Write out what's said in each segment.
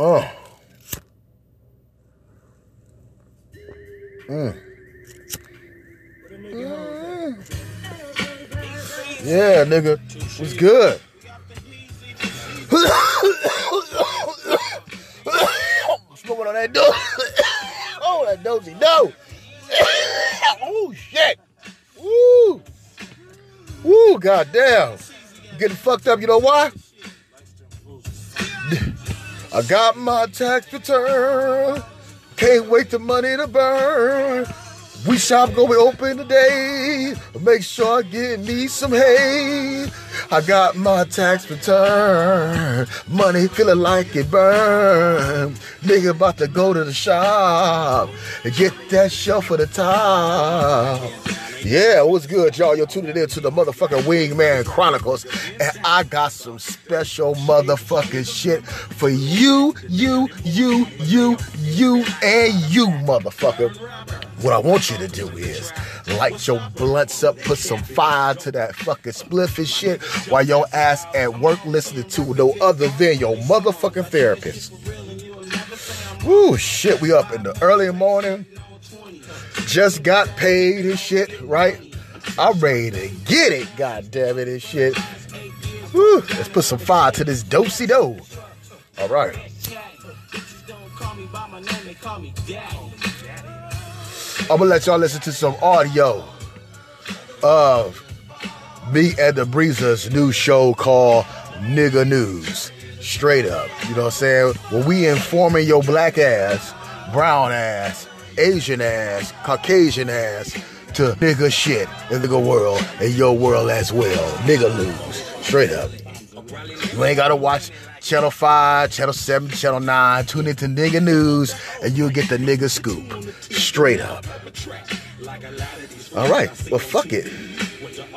Oh. Mm. Mm. Yeah, nigga. It's good. Smoking on that dope. oh, that dozy dope. oh, shit. Woo. Woo, goddamn. Getting fucked up, you know why? I got my tax return. Can't wait the money to burn. We shop gonna be open today. Make sure I get me some hay. I got my tax return. Money feeling like it burn. Nigga about to go to the shop and get that shelf for the top. Yeah, what's good, y'all? You're tuning in to the motherfucking Wingman Chronicles, and I got some special motherfucking shit for you, you, you, you, you, and you, motherfucker. What I want you to do is light your blunts up, put some fire to that fucking spliff and shit while your ass at work listening to no other than your motherfucking therapist. Woo, shit, we up in the early morning just got paid and shit, right? I'm ready to get it, god damn it and shit. Woo, let's put some fire to this dosey do. All right. I'm gonna let y'all listen to some audio of me and the Breezers' new show called Nigga News. Straight up. You know what I'm saying? When we informing your black ass, brown ass, Asian ass, Caucasian ass to nigga shit in the world and your world as well. Nigga News. Straight up. You ain't gotta watch Channel 5, Channel 7, Channel 9. Tune into Nigga News and you'll get the nigga scoop. Straight up. All right. Well, fuck it.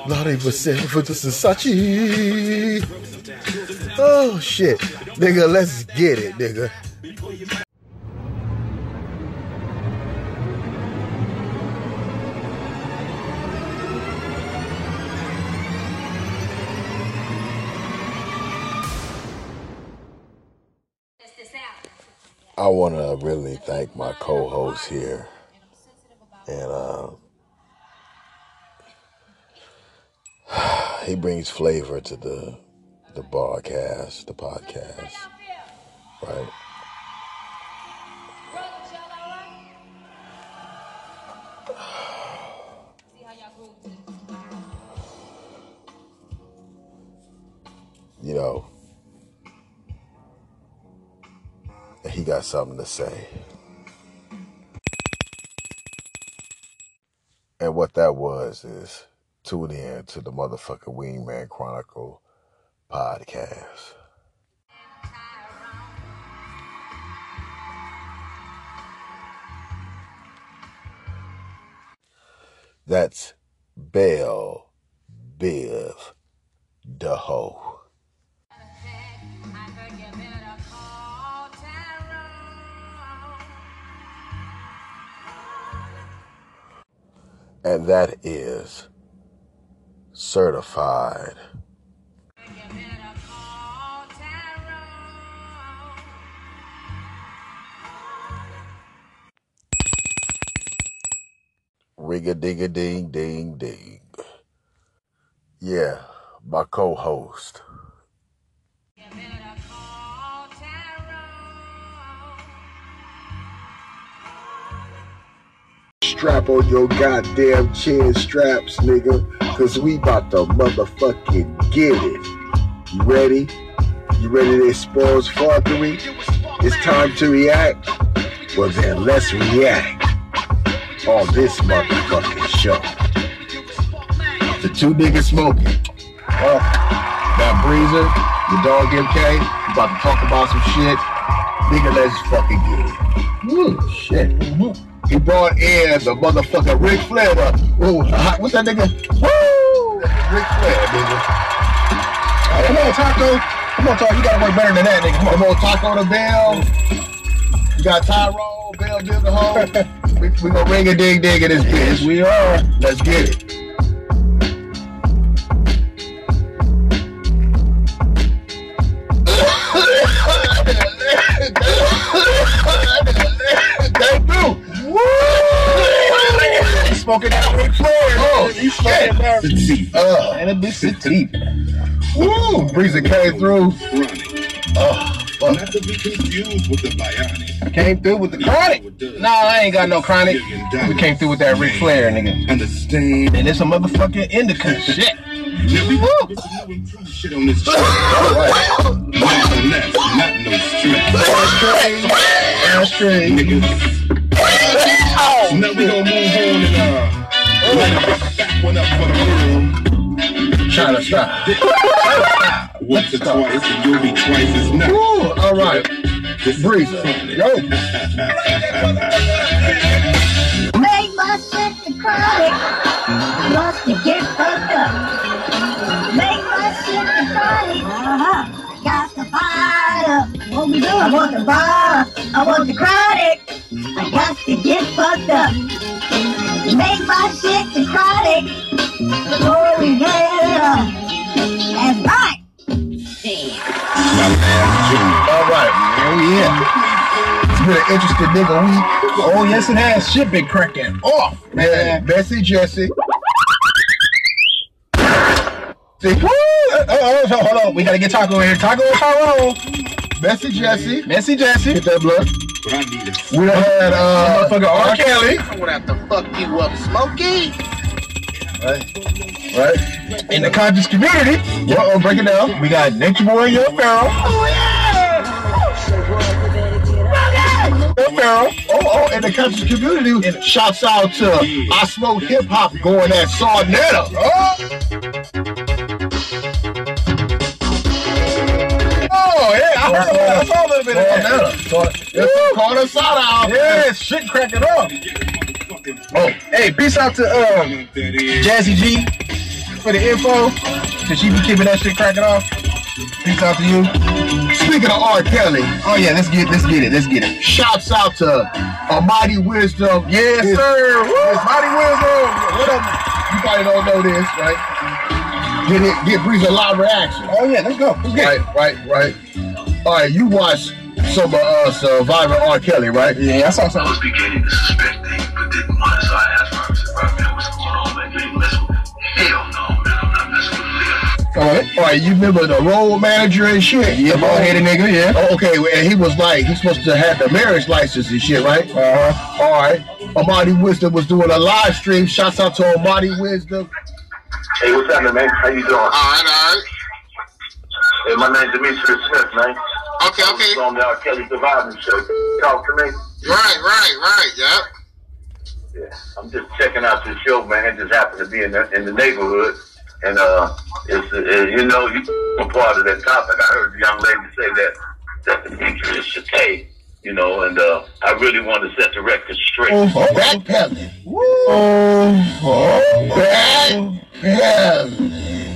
Lottie percent for the Versace. Oh, shit. Nigga, let's get it, nigga. Want to really thank my co-host here, and uh, he brings flavor to the the broadcast, the podcast, right? You know, he got something to say. And what that was is tune in to the motherfucking Wingman Chronicle podcast. That's Bell Biv DeHo. And that is certified. Ring a ding a ding ding ding. Yeah, my co host. Strap on your goddamn chin straps, nigga, cause we about to motherfucking get it. You ready? You ready to expose fuckery? It's time to react? Well then, let's react on this motherfucking show. The two niggas smoking. Well, that Breezer, the dog MK, about to talk about some shit. Nigga, let's fucking get it. Ooh, shit. He brought in the motherfucker Ric Flair. Ooh, what's that nigga? Woo! Ric Flair, nigga. Come on, Taco. Come on, Taco. You gotta work better than that, nigga. Come on, come on Taco the Bell. You got Tyrone, Bell, Bill the Hole. we, we gonna ring a ding ding in this bitch. We are. Let's get it. Smoking that Ric Flair. Oh, you smoking that. Sativa. Uh, And a bitch sativa. woo, Breezy came through. Oh, fuck. Not to be confused with the bionic. Came through with the chronic. Nah, I ain't got no chronic. We came through with that Ric Flair, nigga. Understand? And it's a motherfucking indica shit. Now we got this shit on this. Not no not no stress. Ashtray. Niggas. So now we gonna move on and uh, light this back one up for the world. Trying to stop. Once or twice, and you'll be twice as nice. Woo, all right. This is Breezy. chronic. Yo. Make my shit the chronic. Wants to get fucked up. Make my shit the chronic. Uh-huh. Got the fire. What we do? I want the bar. I want the chronic. I got to get fucked up. Make my shit chronic. Oh yeah. That's right. All right. Oh, yeah. It's been an interesting nigga week. Oh, yes, it has. Shit been cracking off, Man, man. Bessie Jesse. See, Woo! Oh, oh, oh, hold on. We gotta get Taco in here. Taco and. Bessie Jesse. Messy Jesse. Get that blood. But I need a We had uh, Motherfucker R. Kelly. I'm gonna have to fuck you up, Smokey. right, right. In the conscious community, Yeah, oh, break it down. we got Nature Boy and Young Pharaoh. Yo Pharaoh. Oh, oh, in the conscious community, and shouts out to I Smoke Hip Hop going at Sarnetta. Oh, I heard about I saw a little bit that. Sarnetta. Call out out. Yeah, shit cracking off. Oh, Hey, peace out to um. Jazzy G for the info. Cause she be keeping that shit cracking off. Peace out to you. speaking of R. Kelly, Oh yeah, let's get let's get it. Let's get it. shouts out to Almighty Wisdom. Yes, His- sir. Woo, Mighty Wisdom. What up? You probably don't know this, right? Get it, get Breeze a live reaction. Oh yeah, let's go. Let's get it. Right, right, right. All right, you watched some of uh, Survivor R. Kelly, right? Yeah, I saw I was beginning to suspect things, but didn't want to. So I asked Robert, said, Robert, man, what's going on, man? You ain't messing with Hell no, man, I'm not messing with Leah. All right, all right. You remember the role manager and shit? Yeah, bald headed nigga. Yeah. Oh, okay, and he was like, he's supposed to have the marriage license and shit, right? Uh huh. All right. Almighty Wisdom was doing a live stream. Shouts out to Almighty Wisdom. Hey, what's happening, man? How you doing? All right, all right. Hey, my name's Demetrius Smith, man. Okay, okay. I'm on the R. Kelly Survivor Show. Talk to me. Right, right, right. Yep. Yeah, I'm just checking out this show, man. It just happened to be in the in the neighborhood, and uh, it's uh, you know you a part of that topic. I heard the young lady say that that the future is Shatay, you know, and uh, I really want to set the record straight. Oh, backpedaling. Oh, oh, backpedaling. Oh,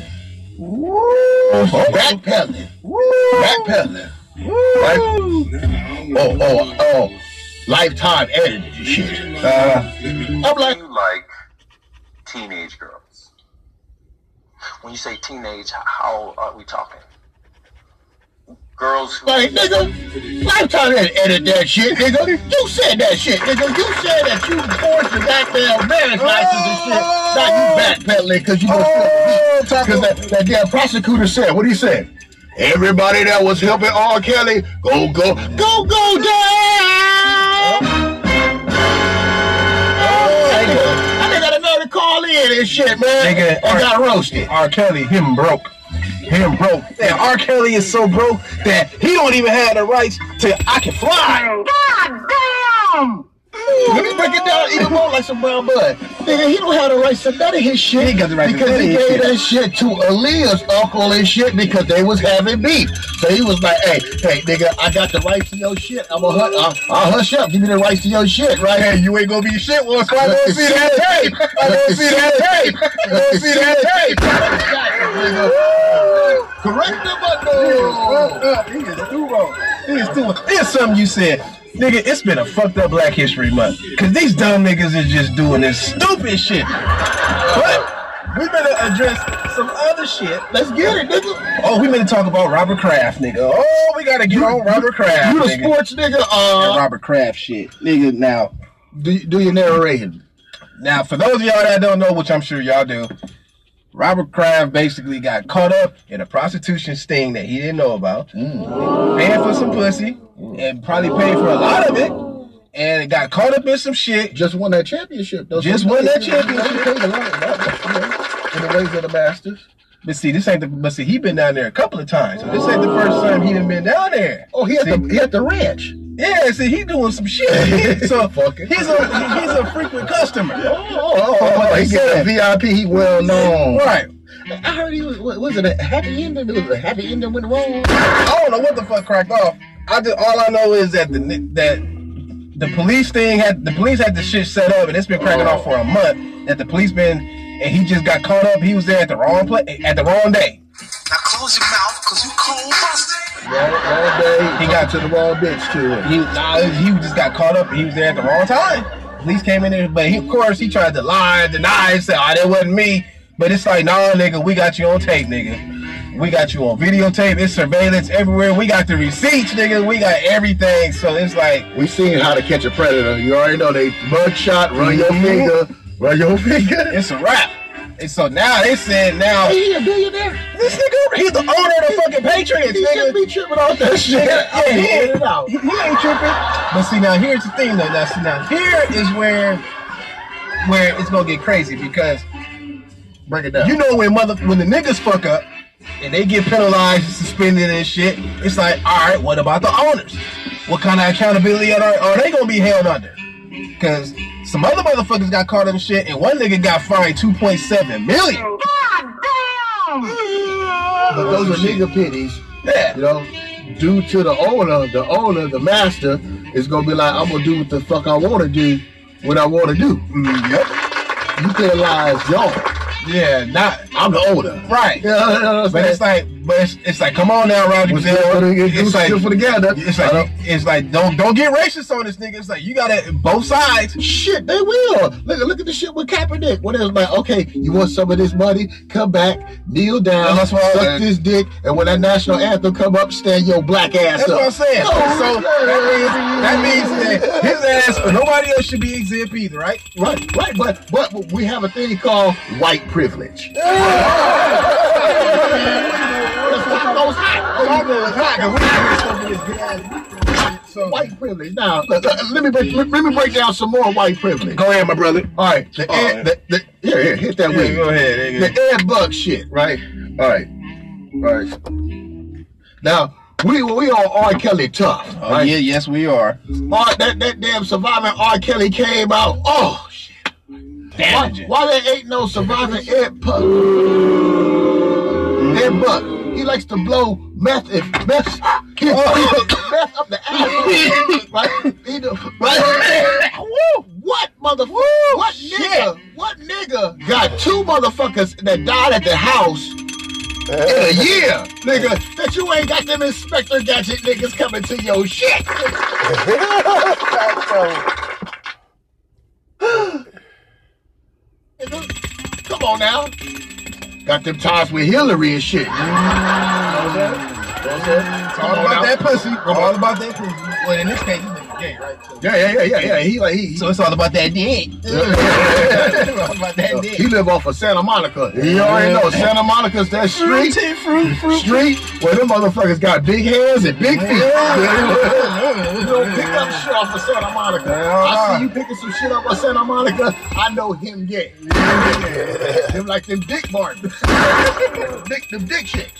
backpedaling. Backpedaling. Right? Oh, oh, oh. Lifetime edited shit. Uh, I'm like, like teenage girls? When you say teenage, how are we talking? Girls who like, nigga, Lifetime didn't edit that shit, nigga. You said that shit, nigga. You said that you forced your goddamn marriage license and shit. Now you oh. backpedaling because you Oh, because that, that damn prosecutor said, what he said? Everybody that was helping R. Kelly, go, go, go, go down. Oh, I got another call in and shit, man. Nigga, I got roasted. R. Kelly, him broke. Him broke. And R. Kelly is so broke that he don't even have the rights to I can fly. Let me break it down even more like some brown bud. Nigga, he don't have the rights to none of his shit. He got the right to because none he gave shit. that shit to Aaliyah's uncle and shit because they was having beef. So he was like, hey, hey, nigga, I got the rights to your shit. I'm gonna hush, I'll, I'll hush up. Give me the rights to your shit, right? Hey, you ain't gonna be shit once I go see that tape. I go see that tape. I go see that tape. Correct the Oh, button. uh, He is too wrong. He is too wrong. Here's something you said. Nigga, it's been a fucked up Black History Month. Cause these dumb niggas is just doing this stupid shit. But we better address some other shit. Let's get it, nigga. Oh, we better talk about Robert Kraft, nigga. Oh, we gotta get on Robert Kraft. You the nigga. sports nigga. That Uh, Robert Kraft shit. Nigga, now. do, do your narration. Now, for those of y'all that don't know, which I'm sure y'all do, Robert Kraft basically got caught up in a prostitution sting that he didn't know about, paying for some pussy, Mm. and probably paid for a lot of it, and it got caught up in some shit. Just won that championship. though. Just won that championship. paid a lot of that, you know, In the ways of the masters. But see, this ain't the. But see, he been down there a couple of times, so this ain't the first time he done been down there. Oh, he had See? the he had the ranch. Yeah, see, he doing some shit. so he's a he's a frequent customer. Oh, oh, oh, oh, oh he get the VIP. He well known. Right. I heard he was. what- Was it a happy ending? It was a happy ending went wrong. I don't know what the fuck cracked off. I just all I know is that the that the police thing had the police had the shit set up and it's been cracking off for a month. That the police been and he just got caught up. He was there at the wrong place at the wrong day. Now close your mouth, cause you cold busted. Wrong, wrong day. He got- to the wrong bitch too. He nah, he just got caught up. He was there at the wrong time. Police came in there, but he, of course he tried to lie, deny, and say, "Oh, that wasn't me." But it's like, nah, nigga, we got you on tape, nigga. We got you on videotape. It's surveillance everywhere. We got the receipts, nigga. We got everything. So it's like, We seen how to catch a predator. You already know they mug shot, run your Mhm. finger, run your finger. it's a wrap. And so now they said, now He a billionaire. this nigga, he's the owner of the fucking Patriots, He nigga. shouldn't be tripping off that shit. Yeah, I'm he, ain't, out. he, he ain't tripping. But see, now here's the thing, though. Now, see, now here is where where it's gonna get crazy because Break it down. you know when mother when the niggas fuck up and they get penalized, suspended and shit. It's like, all right, what about the owners? What kind of accountability are, are they gonna be held under? Because some other motherfuckers got caught in shit, and one nigga got fined two point seven million. God damn! but those are nigga pennies. Yeah. You know, due to the owner, the owner, the master is gonna be like, I'm gonna do what the fuck I want to do, what I want to do. Mm, yep. You penalize y'all. Yeah, not I'm the older. right. Yeah, you know But it's like, but it's, it's like, come on now, Roger What's Goodell. good It's like, for the it's like, don't- it's like, don't don't get racist on this nigga. It's like you got to both sides. Shit, they will. Look, look at the shit with Kaepernick. When it was like, okay, you want some of this money? Come back, kneel down, And that's what suck this dick, and when that national anthem come up, stand your black ass That's up. what I'm saying. Oh, so that means that means that his ass for nobody else should be exempt either, right? Right, right, but but we have a thing called white privilege. So White privilege. Now, let, me break, let, me break down some more white privilege. go ahead, my brother. All right, the, Oh, Ed, the, the here, here, hit that Yeah, with go ahead. nigga. The Ed Buck shit, right? All right, all right. Now we we on R. Kelly tough, Oh yeah, yes we are. R, that that damn surviving R. Kelly came out. Oh shit! Why, why there ain't no surviving Ed Buck? Ed Buck. He likes to blow meth and meth, meth up the ass, right? He do, right? What motherfucker? What nigga? What nigga got two motherfuckers that died at the house in a year, nigga? That you ain't got them Inspector Gadget niggas coming to your shit. Nigga, Come on now. Got them ties with Hillary and shit. It's all about that pussy. All about that pussy. Well, in this case, he's right? So, Yeah, yeah, yeah, yeah, yeah. He like he, so it's all about that dick. Yeah. It's all about that dick. he live off of Santa Monica. You already know Santa Monica's that street. Fruity, fruit, fruit, Street where them motherfuckers got big hands and big feet. You don't pick up shit off of Santa Monica. I see you picking some shit up on Santa Monica. I know him gay. Him like them Dick Martins. Dick, them Dick shit.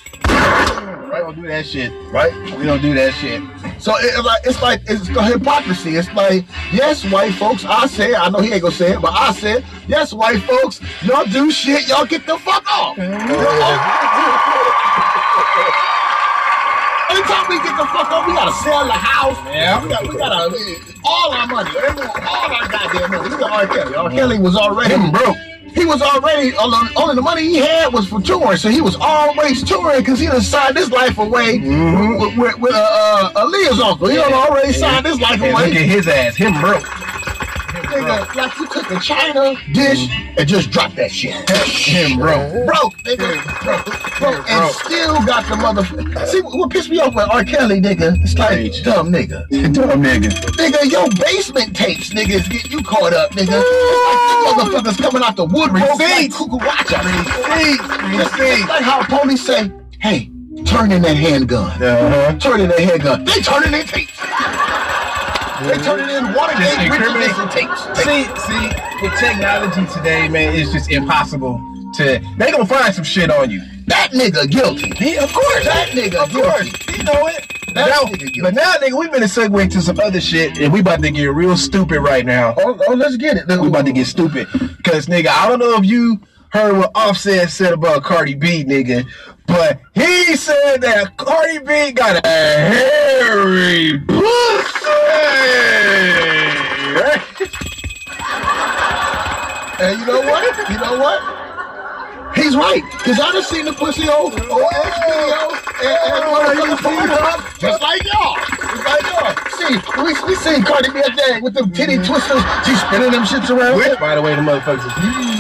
We don't do that shit. Right? We don't do that shit. So it, it's like it's the hypocrisy. It's like yes, white folks. I say. I know he ain't gonna say it, but I said yes, white folks. Y'all do shit. Y'all get the fuck off. Mm-hmm. Anytime we get the fuck off, we gotta sell the house. Yeah. we got we gotta all our money, all our goddamn money. Look at R. Kelly. R. Kelly was already Him broke. He was already only, only the money he had was for touring, so he was always touring because he done signed his life away with, with, with uh, uh, Aaliyah's uncle. He done already signed his life away. look at his ass. Him broke. Nigga, like you took a china dish and just drop that shit. Him, bro. Broke, nigga. Broke, broke, and still got the motherfucker. See, what pissed me off with R. Kelly, nigga? It's like, Age. dumb nigga. Dumb nigga. Nigga, your basement tapes, niggas, get you caught up, nigga. It's like motherfuckers coming out the woodwork like Receipts. cucaracha. Receipts. It's it's like how police say, hey, turn in that handgun. Uh-huh. Turn in that handgun. They turn in their tapes. They turning in Watergate Just Richard incriminate- Nixon tapes. See, see, with technology today, man, it's just impossible to. They gonna find some shit on you. That nigga guilty. Yeah, of course. That nigga of guilty. course. You know it. That now, nigga guilty. but now, nigga, we've been a segue to some other shit, and we about to get real stupid right now. Oh, oh let's get it. We about to get stupid, cause nigga, I don't know if you heard what Offset said about Cardi B, nigga, but he said that Cardi B got a hairy pussy. And you know what? You know what? He's right. Cause I done seen the pussy on, on X video and, and oh, up just like y'all. Just like y'all. See, we, we seen Cardi B up there with them titty twisters. She spinning them shits around. Which, by the way, the motherfuckers,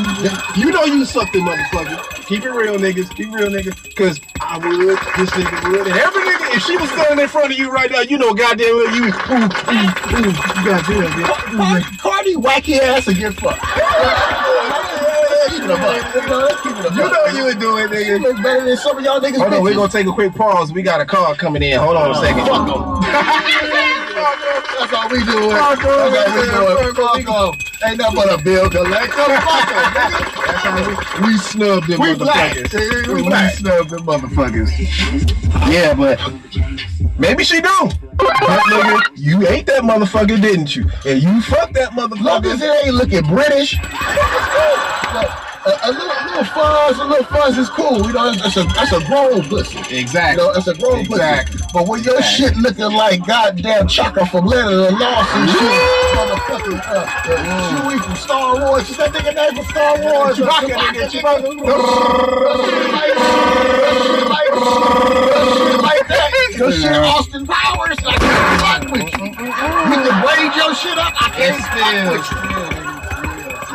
you know you suck them motherfuckers. Keep it real, niggas. Keep real, niggas. Cause I would, this nigga would, and every nigga, if she was standing in front of you right now, you know, goddamn well, you, ooh, ooh, ooh, you goddamn, man. Cardi wacky ass and get fucked. Keep it a buck. You know, keep it a You buck. know you would do it, She nigga. look better than some of y'all niggas. Hold on, we're gonna take a quick pause. We got a call coming in. Hold on a oh, second. Fuck 'em. That's all we do. Fuck 'em, That's all we man. do. Fuck 'em. Ain't nothing but a bill collector. Fuck. We, we snubbed them We black. motherfuckers. We We, black. snubbed them motherfuckers. Yeah, but maybe she do. But nigga, you ate that motherfucker, didn't you? And you fucked that Long as motherfucker. it ain't looking British. A, a little, little fuzz, a little fuzz is cool. You know, that's a that's a grown pussy. You Exactly. know, it's a grown Exactly. pussy. But when your Exactly. shit looking like goddamn Chaka from Land of the Lost shit, motherfucking uh, Chewie from Star Wars, is that nigga name from Star Wars? Chewbacca, Chewbacca, nigga. like that. Your shit Austin Powers, I can't fuck with you. You can braid your shit up, I can't fuck with you.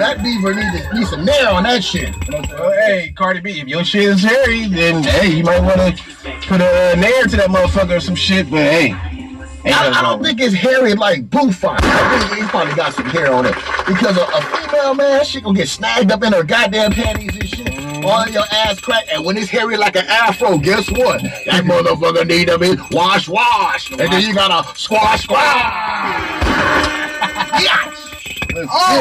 That beaver need, to, need some nair on that shit. Well, hey, Cardi B, if your shit is hairy, then hey, you might want to put a nair to that motherfucker or some shit. But hey, I, I don't think it's hairy like Bufon. I think he probably got some hair on it. Because a, a female man, she gonna get snagged up in her goddamn panties and shit. All your ass crack. And when it's hairy like an afro, guess what? That motherfucker need to be wash, wash. And then you gotta squash, squash.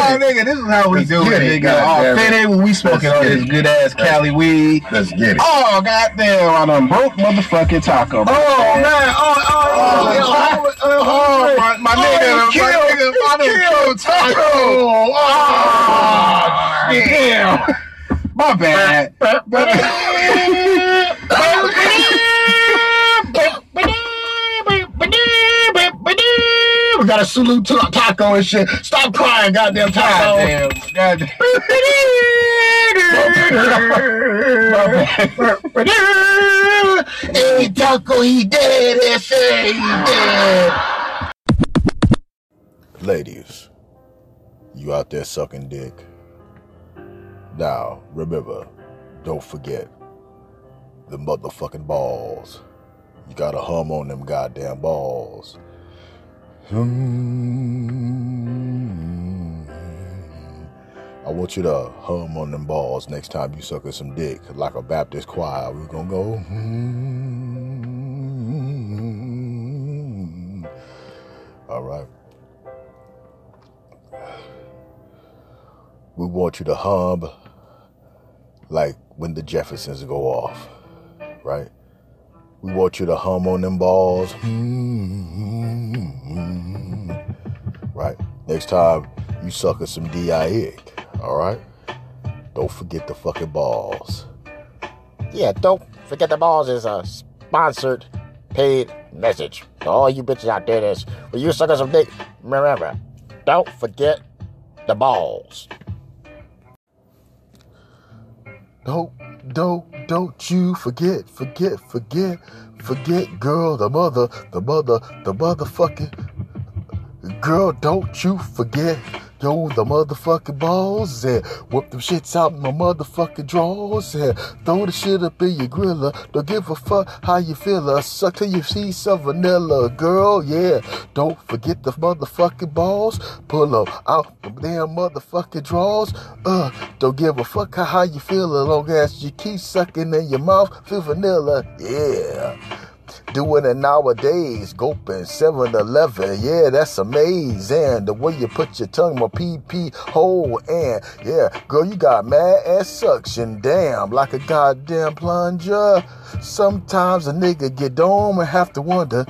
Oh, nigga, this is how we Let's do it, it, nigga. All fitted when we smoking on this good ass Cali weed. Let's get it. Oh, goddamn, I done broke motherfucking taco. Oh man! Oh oh oh! Oh, oh, oh, Oh, oh, oh, oh my, my nigga, my nigga, my he nigga killed killed Taco. Oh, damn. My bad. We got a salute to Taco and shit. Stop crying, goddamn Taco. Goddamn. Goddamn. Hey, Taco, he dead. They say he dead. Ladies, you out there sucking dick. Now, remember, don't forget the motherfucking balls. You gotta hum on them goddamn balls. Hmm. I want you to hum on them balls next time you sucking some dick, like a Baptist choir. We're gonna go. Hmm. All right. We want you to hum like when the Jeffersons go off, right? We want you to hum on them balls. Right? Next time you sucking some DI all right? Don't forget the fucking balls. Yeah, don't forget the balls is a sponsored paid message. To all you bitches out there that's when you suck on some dick, remember, don't forget the balls. Don't, don't, don't you forget, forget, forget, forget, girl, the mother, the mother, the motherfucking girl. Don't you forget Yo, the motherfucking balls and whip them shits out my motherfucking drawers and throw the shit up in your griller. Don't give a fuck how you feel. Uh, suck till you see some vanilla, girl. Yeah, don't forget the motherfucking balls. Pull them out the damn motherfucking drawers. Uh, don't give a fuck how, how you feel as long as you keep sucking in your mouth. Feel vanilla. Yeah. Doing it nowadays, gulping 7 Eleven. Yeah, that's amazing. The way you put your tongue in my PP hole. And yeah, girl, you got mad ass suction. Damn, like a goddamn plunger. Sometimes a nigga get dome and have to wonder.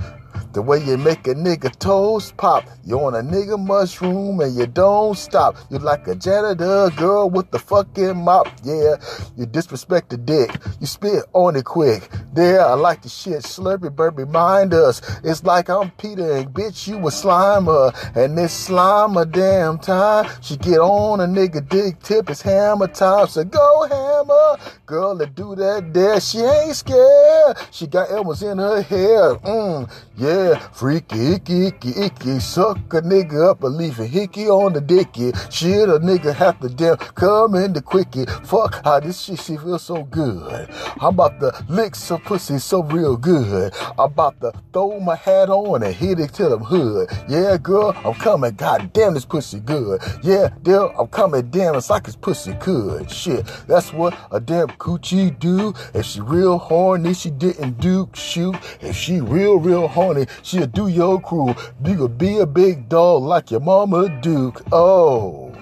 The way you make a nigga toes pop. You on a nigga mushroom and you don't stop. You like a janitor girl with the fucking mop. Yeah, you disrespect the dick. You spit on it quick. There, I like the shit. Slurpy burpy mind us. It's like I'm Peter and bitch, you a slimer. And this slime a damn time. She get on a nigga dick tip. It's hammer time. So go hammer. Girl that do that there. She ain't scared. She got elbows in her hair. Mm, yeah, freaky, icky, icky, icky. Suck a nigga up and leave a hickey on the dicky. Shit, a nigga have to damn come in the quickie. Fuck how this shit she feels so good. I'm about to lick some pussy so real good. I'm about to throw my hat on and hit it till I'm hood. Yeah, girl, I'm coming. God damn, this pussy good. Yeah, damn, I'm coming. Damn, it's like it's pussy good. Shit, that's what a damn coochie do. If she real horny, she didn't do shoot. If she real, real horny, she'll do your crew. You could be a big dog like your mama Duke. Oh.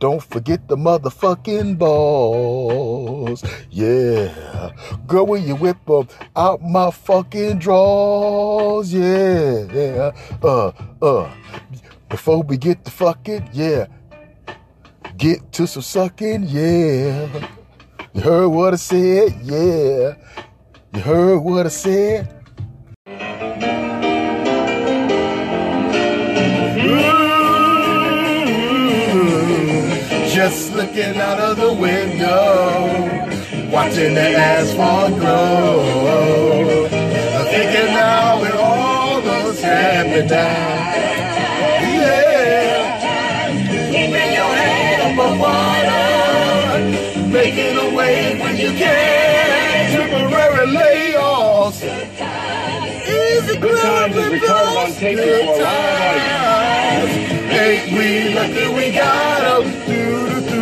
Don't forget the motherfucking balls. Yeah. Girl, when you whip them out my fucking drawers. Yeah. Uh, uh. Before we get to fucking, yeah. Get to some sucking, yeah. You heard what I said? Yeah. You heard what I said? Just looking out of the window, watching the asphalt grow. Thinking now it all looks happy now. Yeah. Keeping your head above water, making a wave when you can. Temporary layoffs. Good times is recorded on tape before a times. Ain't we lucky we got 'em? Do